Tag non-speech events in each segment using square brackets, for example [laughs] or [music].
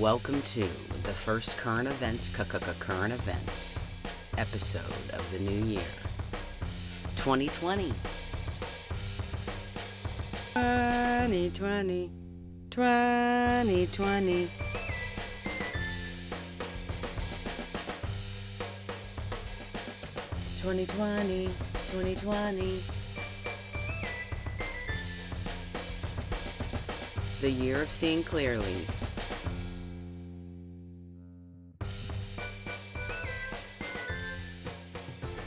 Welcome to the first current events, current events episode of the new year, 2020. 2020, 2020. Twenty twenty, twenty twenty. The year of seeing clearly.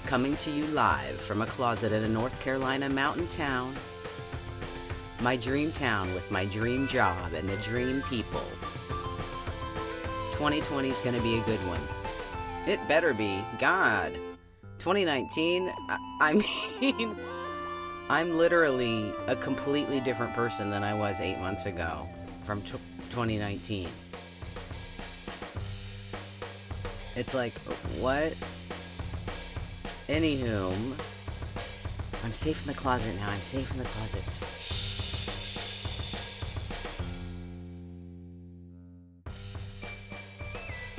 Coming to you live from a closet in a North Carolina mountain town. My dream town with my dream job and the dream people. 2020 is going to be a good one. It better be. God. 2019, I, I [laughs] mean, I'm literally a completely different person than I was eight months ago from t- 2019. It's like, what? Anywho, I'm safe in the closet now. I'm safe in the closet.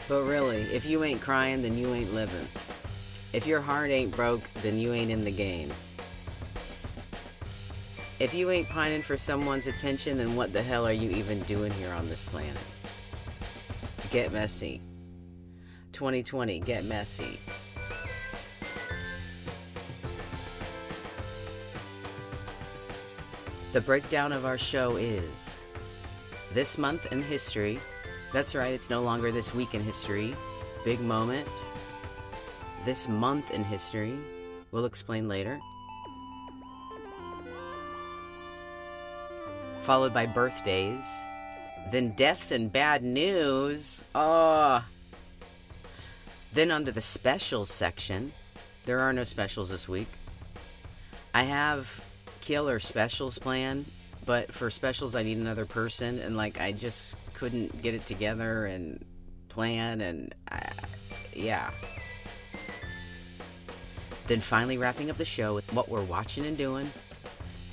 But really, if you ain't crying, then you ain't living. If your heart ain't broke, then you ain't in the game. If you ain't pining for someone's attention, then what the hell are you even doing here on this planet? Get messy. 2020, get messy. The breakdown of our show is this month in history. That's right, it's no longer this week in history. Big moment. This month in history. We'll explain later. Followed by birthdays. Then deaths and bad news. Oh. Then onto the specials section. There are no specials this week. I have killer specials plan, but for specials I need another person, and like I just couldn't get it together and plan, and I, yeah. Then finally wrapping up the show with what we're watching and doing.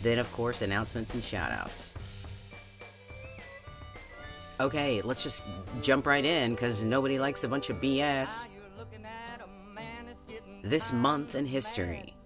Then of course announcements and shoutouts. Okay, let's just jump right in because nobody likes a bunch of BS. This month in history.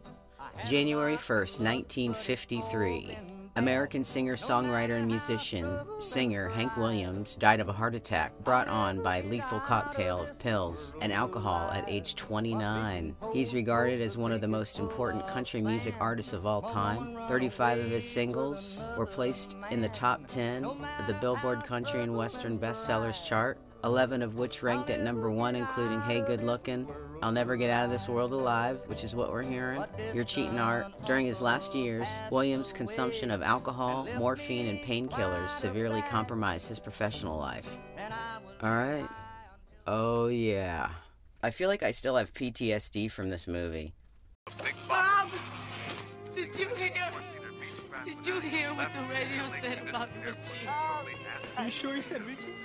January 1st, 1953. American singer, songwriter, and musician, singer Hank Williams died of a heart attack brought on by lethal cocktail of pills and alcohol at age 29. He's regarded as one of the most important country music artists of all time. 35 of his singles were placed in the top 10 of the Billboard Country and Western Bestsellers chart, 11 of which ranked at number one, including Hey Good Lookin', I'll Never Get Out of This World Alive, which is what we're hearing. Your Cheating Heart. During his last years, Williams' consumption of alcohol, morphine, and painkillers severely compromised his professional life. Alright. Oh, yeah. I feel like I still have PTSD from this movie. Bob! Did you hear? Did you hear what the radio said about Ritchie? Are you sure he said Ritchie?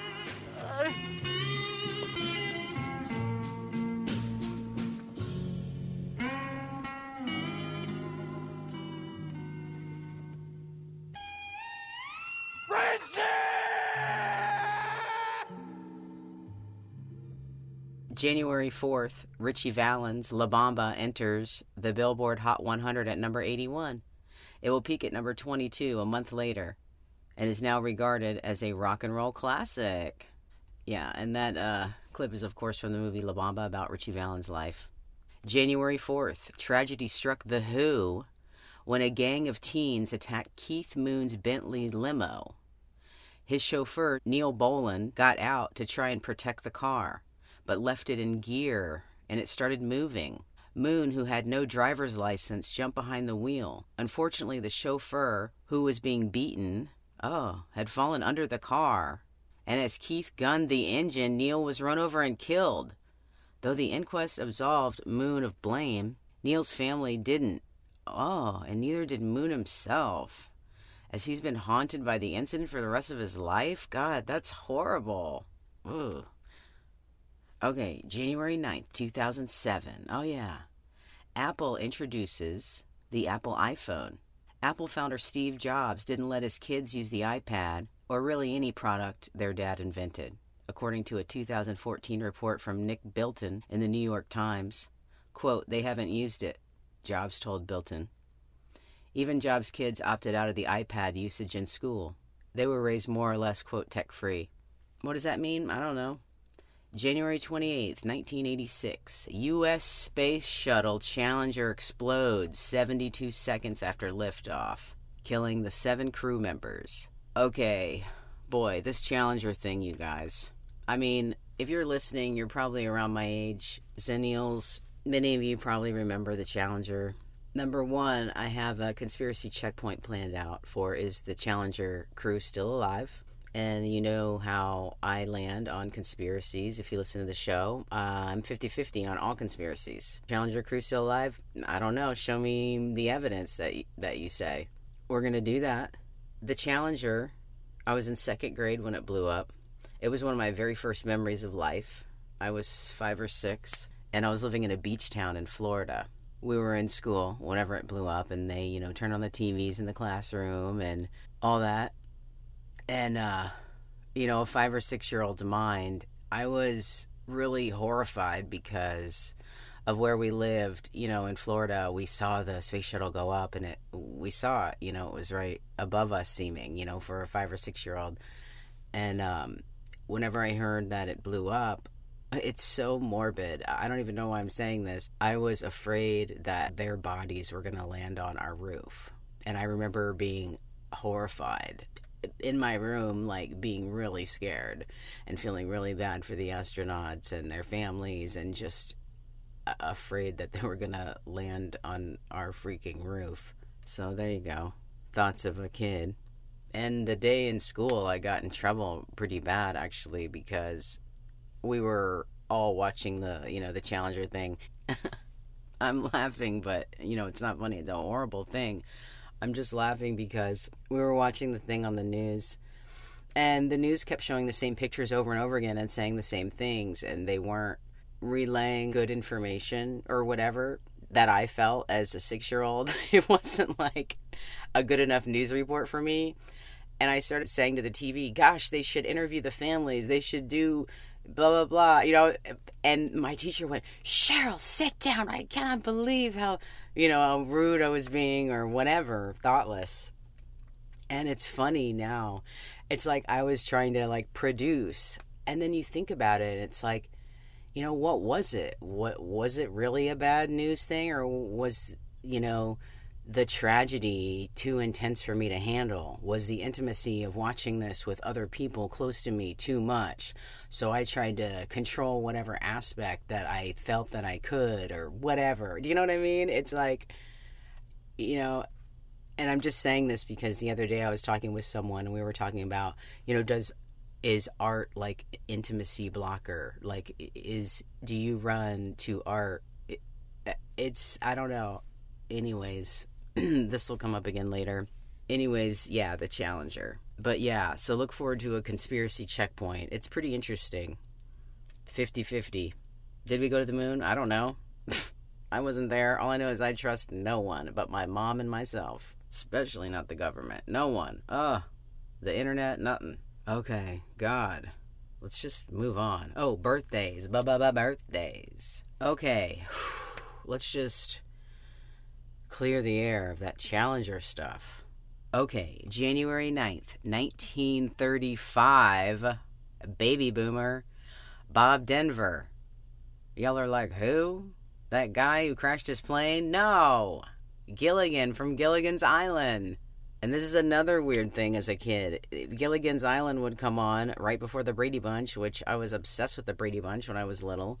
[laughs] January 4th, Ritchie Valens' La Bamba enters the Billboard Hot 100 at number 81. It will peak at number 22 a month later and is now regarded as a rock and roll classic. Yeah, and that uh, clip is, of course, from the movie La Bamba about Ritchie Valens' life. January 4th, tragedy struck The Who when a gang of teens attacked Keith Moon's Bentley limo. His chauffeur, Neil Boland, got out to try and protect the car, but left it in gear and it started moving. Moon, who had no driver's license, jumped behind the wheel. Unfortunately, the chauffeur, who was being beaten, oh, had fallen under the car. And as Keith gunned the engine, Neil was run over and killed. Though the inquest absolved Moon of blame, Neil's family didn't. Oh, and neither did Moon himself. As he's been haunted by the incident for the rest of his life? God, that's horrible. Ooh. Okay, January 9th, 2007. Oh, yeah. Apple introduces the Apple iPhone. Apple founder Steve Jobs didn't let his kids use the iPad or really any product their dad invented, according to a 2014 report from Nick Bilton in the New York Times. Quote, they haven't used it, Jobs told Bilton. Even Jobs' kids opted out of the iPad usage in school. They were raised more or less, quote, tech free. What does that mean? I don't know. January 28th, 1986. U.S. Space Shuttle Challenger explodes 72 seconds after liftoff, killing the seven crew members. Okay, boy, this Challenger thing, you guys. I mean, if you're listening, you're probably around my age. Zennials, many of you probably remember the Challenger. Number one, I have a conspiracy checkpoint planned out for is the Challenger crew still alive? And you know how I land on conspiracies if you listen to the show. Uh, I'm 50 50 on all conspiracies. Challenger crew still alive? I don't know. Show me the evidence that, that you say. We're going to do that. The Challenger, I was in second grade when it blew up. It was one of my very first memories of life. I was five or six, and I was living in a beach town in Florida. We were in school whenever it blew up, and they, you know, turned on the TVs in the classroom and all that and uh, you know, a five or six year old's mind, I was really horrified because of where we lived. You know, in Florida, we saw the space shuttle go up, and it we saw it. You know, it was right above us, seeming. You know, for a five or six year old, and um, whenever I heard that it blew up. It's so morbid. I don't even know why I'm saying this. I was afraid that their bodies were going to land on our roof. And I remember being horrified in my room, like being really scared and feeling really bad for the astronauts and their families, and just afraid that they were gonna land on our freaking roof. So there you go. Thoughts of a kid. And the day in school, I got in trouble pretty bad actually because we were all watching the, you know, the Challenger thing. [laughs] I'm laughing, but you know, it's not funny. It's a horrible thing. I'm just laughing because we were watching the thing on the news and the news kept showing the same pictures over and over again and saying the same things and they weren't relaying good information or whatever that I felt as a 6-year-old. [laughs] It wasn't like a good enough news report for me. And I started saying to the TV, "Gosh, they should interview the families. They should do blah blah blah you know and my teacher went cheryl sit down i cannot believe how you know, how rude I was being or whatever, thoughtless. And it's funny now. It's like I was trying to like produce. And then you think about it, it's like, you know, what was it? What was it really a bad news thing or was, you know, the tragedy too intense for me to handle? Was the intimacy of watching this with other people close to me too much? So I tried to control whatever aspect that I felt that I could or whatever. Do you know what I mean? It's like, you know, and I'm just saying this because the other day I was talking with someone and we were talking about, you know, does is art like intimacy blocker? Like is do you run to art? it's I don't know. Anyways, [clears throat] this will come up again later. Anyways, yeah, the Challenger. But yeah, so look forward to a conspiracy checkpoint. It's pretty interesting. 50 50. Did we go to the moon? I don't know. [laughs] I wasn't there. All I know is I trust no one but my mom and myself. Especially not the government. No one. Ugh. The internet, nothing. Okay, God. Let's just move on. Oh, birthdays. Ba ba ba birthdays. Okay. [sighs] Let's just clear the air of that Challenger stuff. Okay, January 9th, 1935, baby boomer, Bob Denver. Y'all are like, who? That guy who crashed his plane? No! Gilligan from Gilligan's Island. And this is another weird thing as a kid. Gilligan's Island would come on right before the Brady Bunch, which I was obsessed with the Brady Bunch when I was little.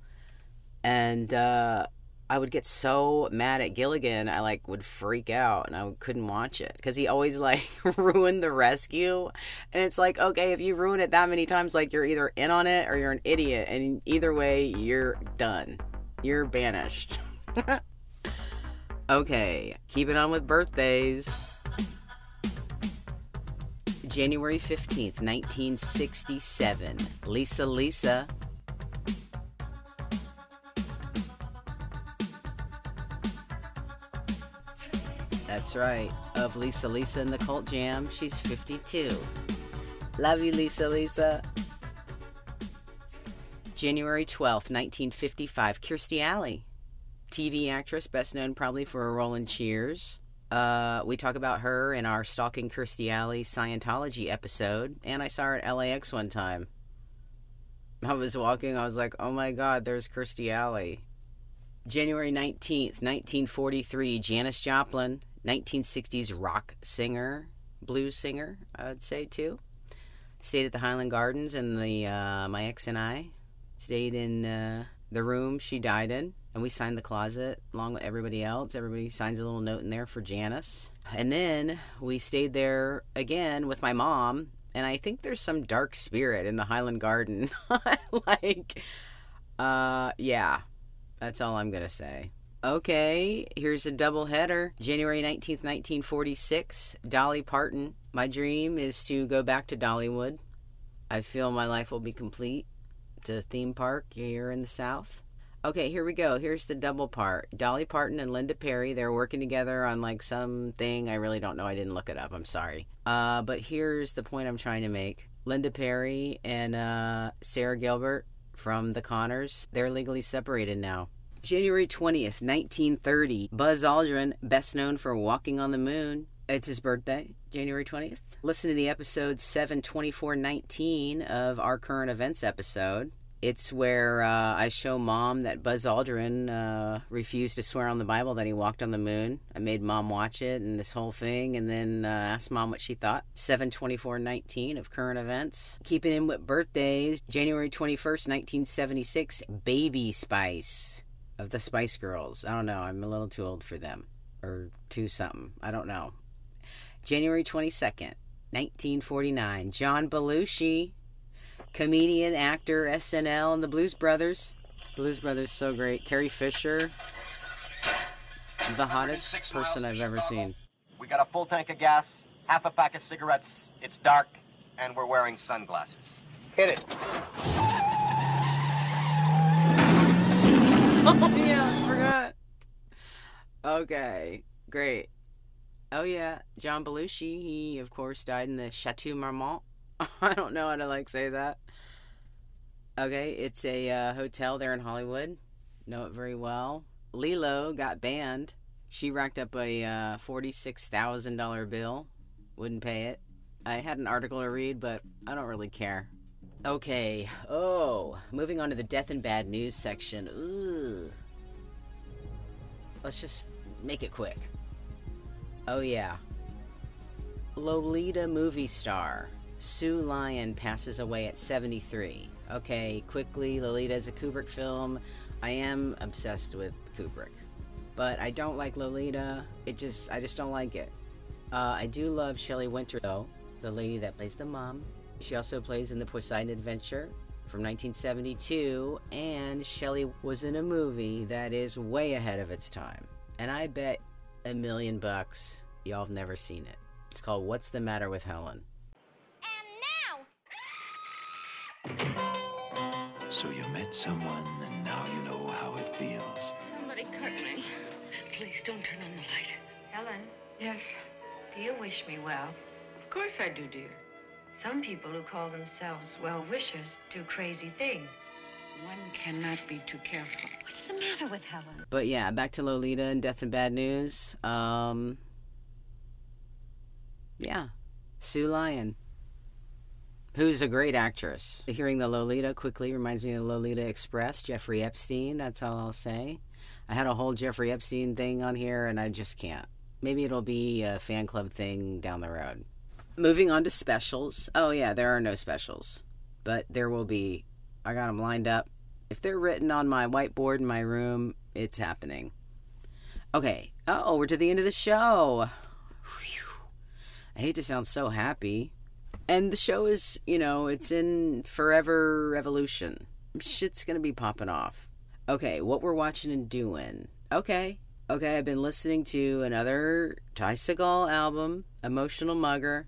And uh, I would get so mad at Gilligan, I like would freak out and I couldn't watch it because he always like [laughs] ruined the rescue. And it's like, okay, if you ruin it that many times, like you're either in on it or you're an idiot. And either way, you're done. You're banished. [laughs] okay, keeping on with birthdays. January 15th, 1967. Lisa Lisa That's right. Of Lisa Lisa and the Cult Jam. She's 52. Love you, Lisa Lisa. January 12th, 1955. Kirstie Alley. TV actress, best known probably for a role in Cheers. Uh, we talk about her in our Stalking Kirstie Alley Scientology episode, and I saw her at LAX one time. I was walking, I was like, oh my god, there's Kirstie Alley. January 19th, 1943, Janis Joplin, 1960s rock singer, blues singer, I would say too. Stayed at the Highland Gardens, and the uh, my ex and I stayed in uh, the room she died in, and we signed the closet along with everybody else. Everybody signs a little note in there for Janis, and then we stayed there again with my mom. And I think there's some dark spirit in the Highland Garden, [laughs] like, uh, yeah, that's all I'm gonna say. Okay, here's a double header. January 19th, 1946, Dolly Parton. My dream is to go back to Dollywood. I feel my life will be complete. To a theme park here in the South. Okay, here we go. Here's the double part. Dolly Parton and Linda Perry, they're working together on like something. I really don't know. I didn't look it up. I'm sorry. Uh, but here's the point I'm trying to make. Linda Perry and uh, Sara Gilbert from The Conners, they're legally separated now. January 20th, 1930, Buzz Aldrin, best known for Walking on the Moon. It's his birthday, January 20th. Listen to the episode 72419 of our current events episode. It's where uh, I show mom that Buzz Aldrin uh, refused to swear on the Bible that he walked on the moon. I made mom watch it and this whole thing, and then uh, asked mom what she thought. 72419 of current events. Keeping in with birthdays, January 21st, 1976, Baby Spice of the Spice Girls. I don't know. I'm a little too old for them. Or too something. I don't know. January 22nd, 1949. John Belushi, comedian, actor, SNL, and the Blues Brothers. Blues Brothers, so great. Carrie Fisher, the hottest person I've ever seen. We got a full tank of gas, half a pack of cigarettes. It's dark, and we're wearing sunglasses. Hit it. Oh [laughs] yeah, I forgot. Okay, great. Oh yeah, John Belushi. He of course died in the Chateau Marmont. [laughs] I don't know how to like say that. Okay, it's a uh, hotel there in Hollywood. Know it very well. Lilo got banned. She racked up a uh, forty-six thousand dollar bill. Wouldn't pay it. I had an article to read, but I don't really care. Okay. Oh, moving on to the death and bad news section. Ooh. Let's just make it quick. Oh yeah. Lolita movie star Sue Lyon passes away at 73. Okay, quickly, Lolita is a Kubrick film. I am obsessed with Kubrick, but I don't like Lolita. It just, I just don't like it. Uh, I do love Shelley Winter though, the lady that plays the mom. She also plays in the Poseidon Adventure from 1972, and Shelley was in a movie that is way ahead of its time. And I bet a million bucks y'all have never seen it. It's called What's the Matter with Helen. And now So you met someone, and now you know how it feels. Somebody cut me. Please don't turn on the light. Helen, Yes, do you wish me well? of course I do, dear. Some people who call themselves well wishers do crazy things. One cannot be too careful. What's the matter with Helen? But yeah, back to Lolita and Death and Bad News. Um, yeah, Sue Lyon, who's a great actress. Hearing the Lolita quickly reminds me of the Lolita Express, Jeffrey Epstein. That's all I'll say. I had a whole Jeffrey Epstein thing on here, and I just can't. Maybe it'll be a fan club thing down the road. Moving on to specials. Oh yeah, there are no specials, but there will be. I got them lined up. If they're written on my whiteboard in my room, it's happening. Okay. Oh, we're to the end of the show. Whew. I hate to sound so happy. And the show is, you know, it's in forever revolution. Shit's gonna be popping off. Okay, what we're watching and doing. Okay. Okay, I've been listening to another Ty Segall album, Emotional Mugger.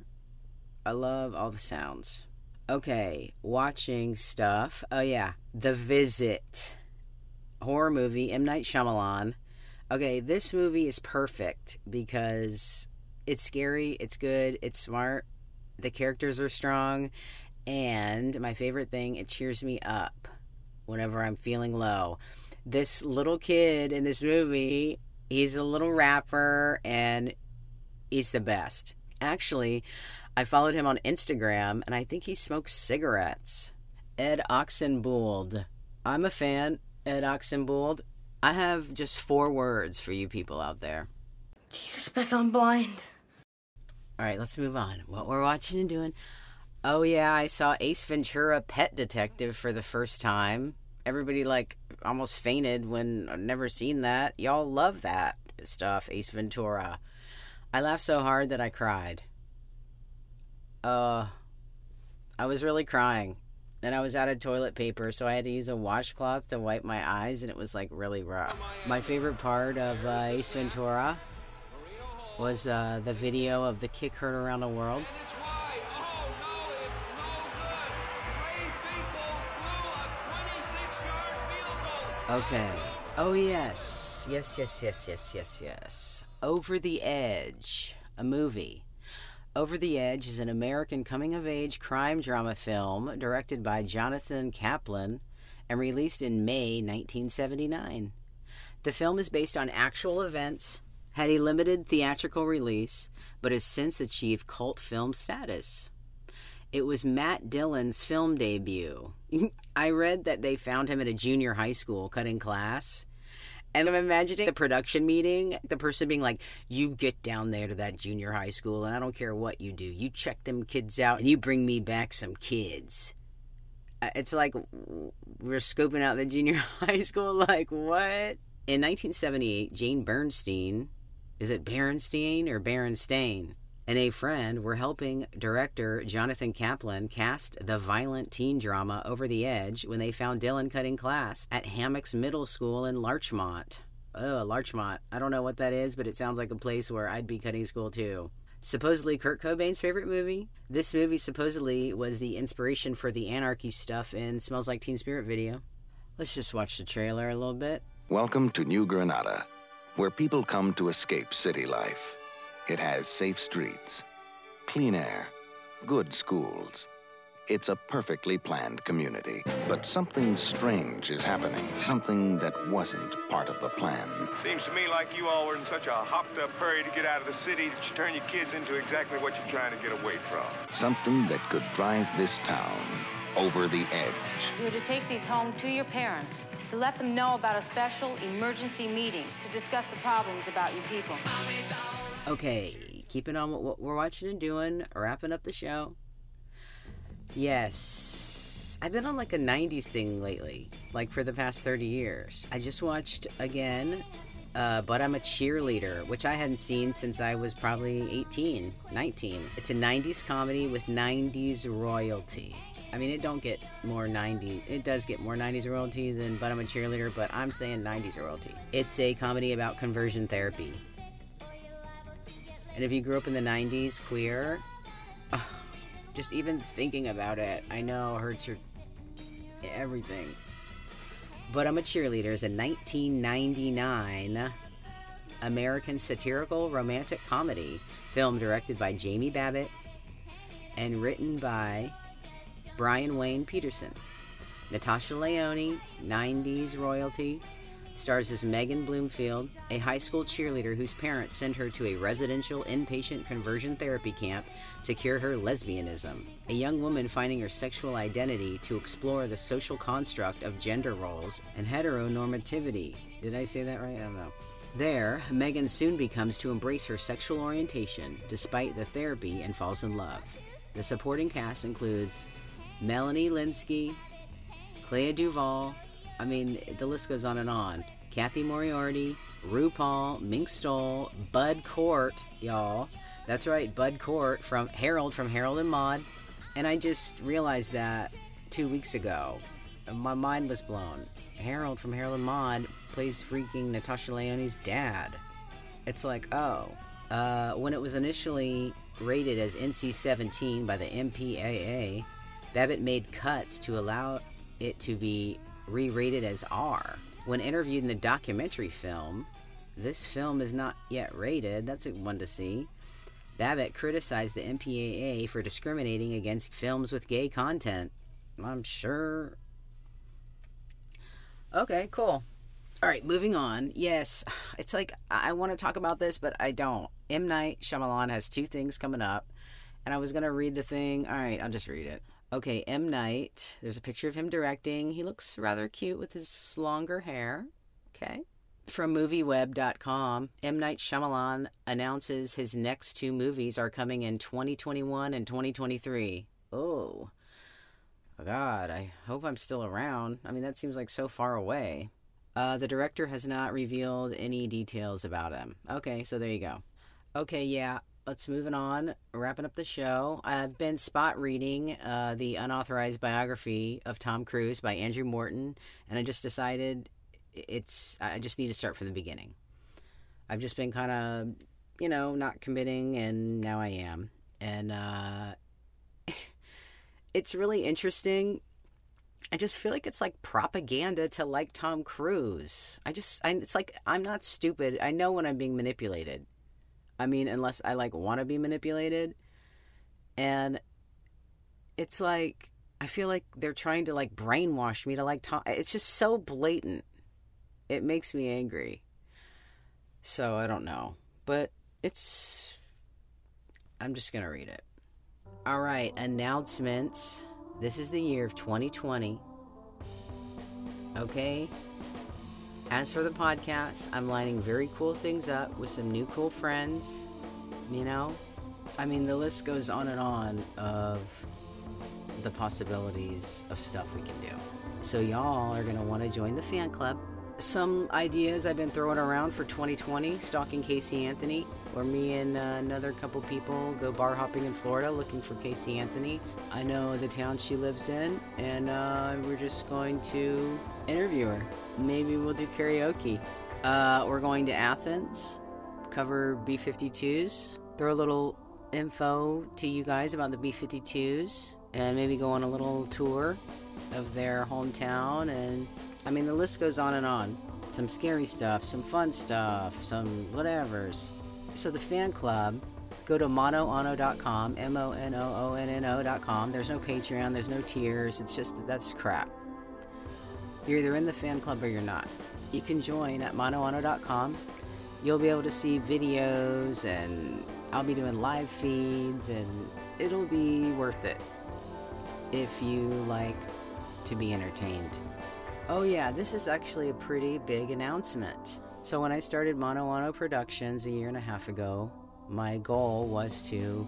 I love all the sounds. Okay, watching stuff. Oh yeah, The Visit. Horror movie, M. Night Shyamalan. Okay, this movie is perfect because it's scary, it's good, it's smart, the characters are strong, and my favorite thing, it cheers me up whenever I'm feeling low. This little kid in this movie, he's a little rapper and he's the best. Actually, I followed him on Instagram and I think he smokes cigarettes. Ed Oxenbould. I'm a fan, Ed Oxenbould. I have just four words for you people out there. Jesus, Beck, I'm blind. All right, let's move on. What we're watching and doing. Oh, yeah, I saw Ace Ventura Pet Detective for the first time. Everybody, like, almost fainted when I've never seen that. Y'all love that stuff, Ace Ventura. I laughed so hard that I cried. Uh, I was really crying. And I was out of toilet paper, so I had to use a washcloth to wipe my eyes, and it was like really rough. My favorite part of uh, Ace Ventura was uh, the video of the kick heard around the world. Okay. Oh, yes. Yes, yes, yes, yes, yes, yes. Over the Edge, a movie. Over the Edge is an American coming of age crime drama film directed by Jonathan Kaplan and released in May 1979. The film is based on actual events, had a limited theatrical release, but has since achieved cult film status. It was Matt Dillon's film debut. [laughs] I read that they found him at a junior high school cutting class. And I'm imagining the production meeting, the person being like, You get down there to that junior high school, and I don't care what you do. You check them kids out, and you bring me back some kids. Uh, It's like we're scoping out the junior [laughs] high school. Like, what? In 1978, Jane Bernstein, is it Bernstein or Berenstain? And a friend were helping director Jonathan Kaplan cast the violent teen drama Over the Edge when they found Dillon cutting class at Hommocks Middle School in Larchmont. Oh, Larchmont. I don't know what that is, but it sounds like a place where I'd be cutting school too. Supposedly Kurt Cobain's favorite movie. This movie supposedly was the inspiration for the anarchy stuff in Smells Like Teen Spirit video. Let's just watch the trailer a little bit. Welcome to New Granada, where people come to escape city life. It has safe streets, clean air, good schools. It's a perfectly planned community. But something strange is happening, something that wasn't part of the plan. Seems to me like you all were in such a hopped up hurry to get out of the city that you turn your kids into exactly what you're trying to get away from. Something that could drive this town over the edge. You're to take these home to your parents, is to let them know about a special emergency meeting to discuss the problems about your people. Okay, keeping on what we're watching and doing, wrapping up the show. Yes, I've been on like a 90s thing lately, like for the past 30 years. I just watched again, uh, But I'm a Cheerleader, which I hadn't seen since I was probably 18, 19. It's a 90s comedy with 90s royalty. I mean, it don't get more 90s. It does get more 90s royalty than But I'm a Cheerleader, but I'm saying 90s royalty. It's a comedy about conversion therapy. And if you grew up in the 90s queer, ugh, just even thinking about it, I know hurts your everything. But I'm a Cheerleader is a 1999 American satirical romantic comedy film directed by Jamie Babbitt and written by Brian Wayne Peterson. Natasha Lyonne, 90s royalty, stars as Megan Bloomfield, a high school cheerleader whose parents send her to a residential inpatient conversion therapy camp to cure her lesbianism. A young woman finding her sexual identity to explore the social construct of gender roles and heteronormativity. Did I say that right? I don't know. There, Megan soon becomes to embrace her sexual orientation despite the therapy and falls in love. The supporting cast includes Melanie Lynskey, Clea DuVall, I mean, the list goes on and on. Cathy Moriarty, RuPaul, Mink Stole, Bud Cort, y'all. That's right, Bud Cort from Harold from Harold and Maude. And I just realized that two weeks ago. My mind was blown. Harold from Harold and Maude plays freaking Natasha Lyonne's dad. It's like, oh. Uh, when it was initially rated as NC 17 by the MPAA, Babbitt made cuts to allow it to be re rated as R. When interviewed in the documentary film, This film is not yet rated. That's one to see. Babbitt criticized the MPAA for discriminating against films with gay content. I'm sure. Okay, cool. All right, moving on. Yes, it's like I want to talk about this, but I don't. M. Night Shyamalan has two things coming up, and I was going to read the thing. All right, I'll just read it. Okay, M. Night. There's a picture of him directing. He looks rather cute with his longer hair. Okay. From MovieWeb.com, M. Night Shyamalan announces his next two movies are coming in 2021 and 2023. Oh. God, I hope I'm still around. I mean, that seems like so far away. Uh, the director has not revealed any details about him. Okay, so there you go. Okay, yeah, let's move it on. Wrapping up the show. I've been spot reading uh, the unauthorized biography of Tom Cruise by Andrew Morton, and I just decided it's I just need to start from the beginning. I've just been kind of, you know, not committing, and now I am, and uh, [laughs] it's really interesting. I just feel like it's like propaganda to like Tom Cruise. I just, I, it's like I'm not stupid. I know when I'm being manipulated. I mean, unless I like want to be manipulated, and it's like I feel like they're trying to like brainwash me to like talk. It's just so blatant. It makes me angry. So I don't know, but it's. I'm just gonna read it. All right, announcements. This is the year of 2020. Okay. As for the podcast, I'm lining very cool things up with some new cool friends. You know, I mean, the list goes on and on of the possibilities of stuff we can do. So, y'all are going to want to join the fan club. Some ideas I've been throwing around for 2020 stalking Casey Anthony, or me and uh, another couple people go bar hopping in Florida looking for Casey Anthony. I know the town she lives in, and uh, we're just going to interview her. Maybe we'll do karaoke. Uh, we're going to Athens, cover B 52s, throw a little info to you guys about the B 52s, and maybe go on a little tour of their hometown. And I mean, the list goes on and on. Some scary stuff, some fun stuff, some whatevers. So, the fan club, go to monoonno.com, M O N O O N N O.com. There's no Patreon, there's no tiers. It's just that's crap. You're either in the fan club or you're not. You can join at monoano.com. You'll be able to see videos, and I'll be doing live feeds, and it'll be worth it if you like to be entertained. Oh, yeah, this is actually a pretty big announcement. So, when I started Monoano Productions a year and a half ago, my goal was to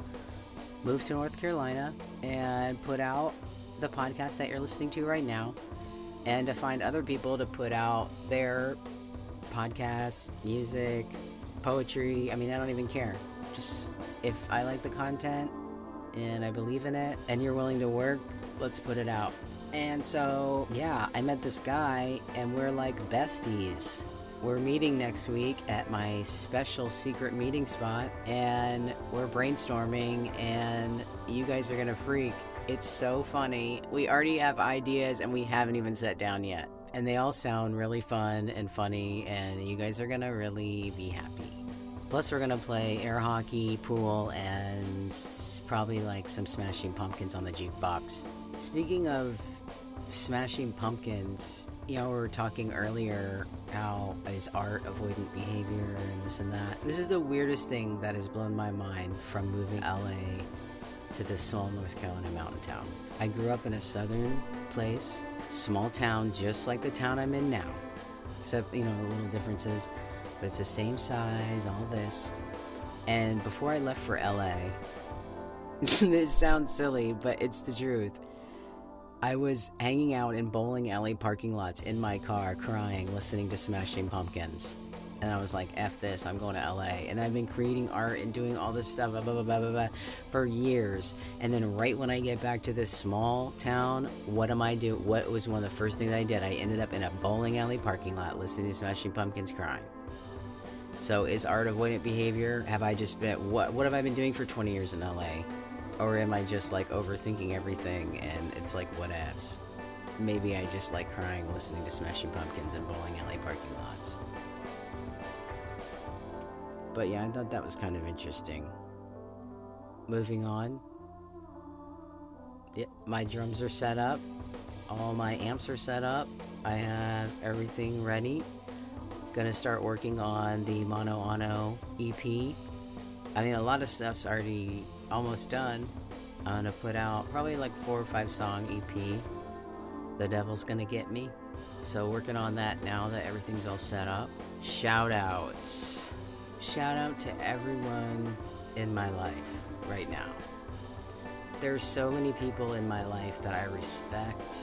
move to North Carolina and put out the podcast that you're listening to right now and to find other people to put out their podcasts, music, poetry. I mean, I don't even care. Just if I like the content and I believe in it and you're willing to work, let's put it out. And so, yeah, I met this guy and we're like besties. We're meeting next week at my special secret meeting spot and we're brainstorming and you guys are gonna freak. It's so funny. We already have ideas and we haven't even sat down yet. And they all sound really fun and funny, and you guys are gonna really be happy. Plus, we're gonna play air hockey, pool, and probably like some Smashing Pumpkins on the jukebox. Speaking of Smashing Pumpkins, you know, we were talking earlier how is art avoidant behavior and this and that. This is the weirdest thing that has blown my mind from moving LA to this small North Carolina mountain town. I grew up in a southern place, small town just like the town I'm in now. Except, you know, the little differences, but it's the same size, all this. And before I left for LA, [laughs] this sounds silly, but it's the truth. I was hanging out in bowling alley parking lots in my car, crying, listening to Smashing Pumpkins. And I was like, F this, I'm going to LA. And I've been creating art and doing all this stuff blah, blah, blah, for years. And then right when I get back to this small town, what am I doing? What was one of the first things I did? I ended up in a bowling alley parking lot listening to Smashing Pumpkins crying. So is art avoidant behavior? Have I just been what what have I been doing for 20 years in LA? Or am I just like overthinking everything and it's like whatevs? Maybe I just like crying listening to Smashing Pumpkins and bowling alley parking lots. But yeah, I thought that was kind of interesting. Moving on. Yeah, my drums are set up. All my amps are set up. I have everything ready. Gonna start working on the Mono Ano EP. I mean, a lot of stuff's already almost done. I'm gonna put out probably like four or five song EP. The Devil's Gonna Get Me. So, working on that now that everything's all set up. Shout outs. Shout out to everyone in my life right now. There's so many people in my life that I respect.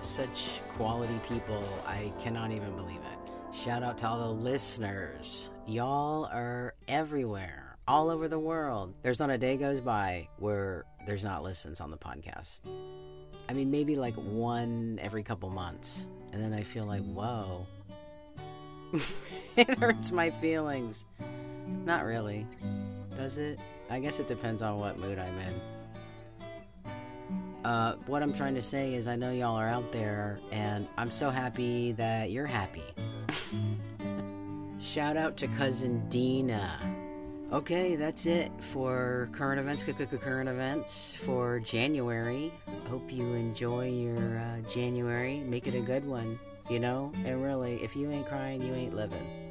Such quality people, I cannot even believe it. Shout out to all the listeners. Y'all are everywhere, all over the world. There's not a day goes by where there's not listens on the podcast. I mean, maybe like one every couple months. And then I feel like, whoa. [laughs] it hurts my feelings. Not really. Does it? I guess it depends on what mood I'm in. Uh, what I'm trying to say is, I know y'all are out there, and I'm so happy that you're happy. [laughs] Shout out to cousin Dina. Okay, that's it for current events, current events for January. Hope you enjoy your uh, January. Make it a good one, you know? And really, if you ain't crying, you ain't living.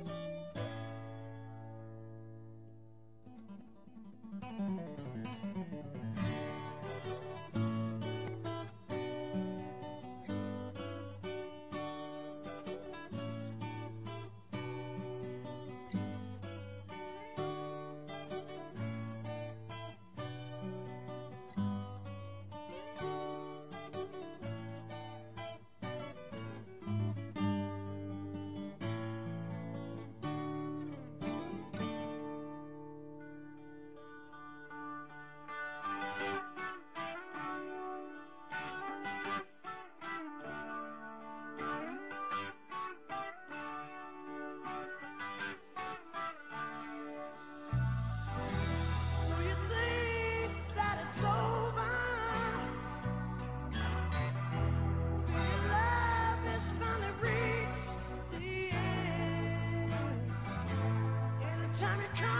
Anytime you call,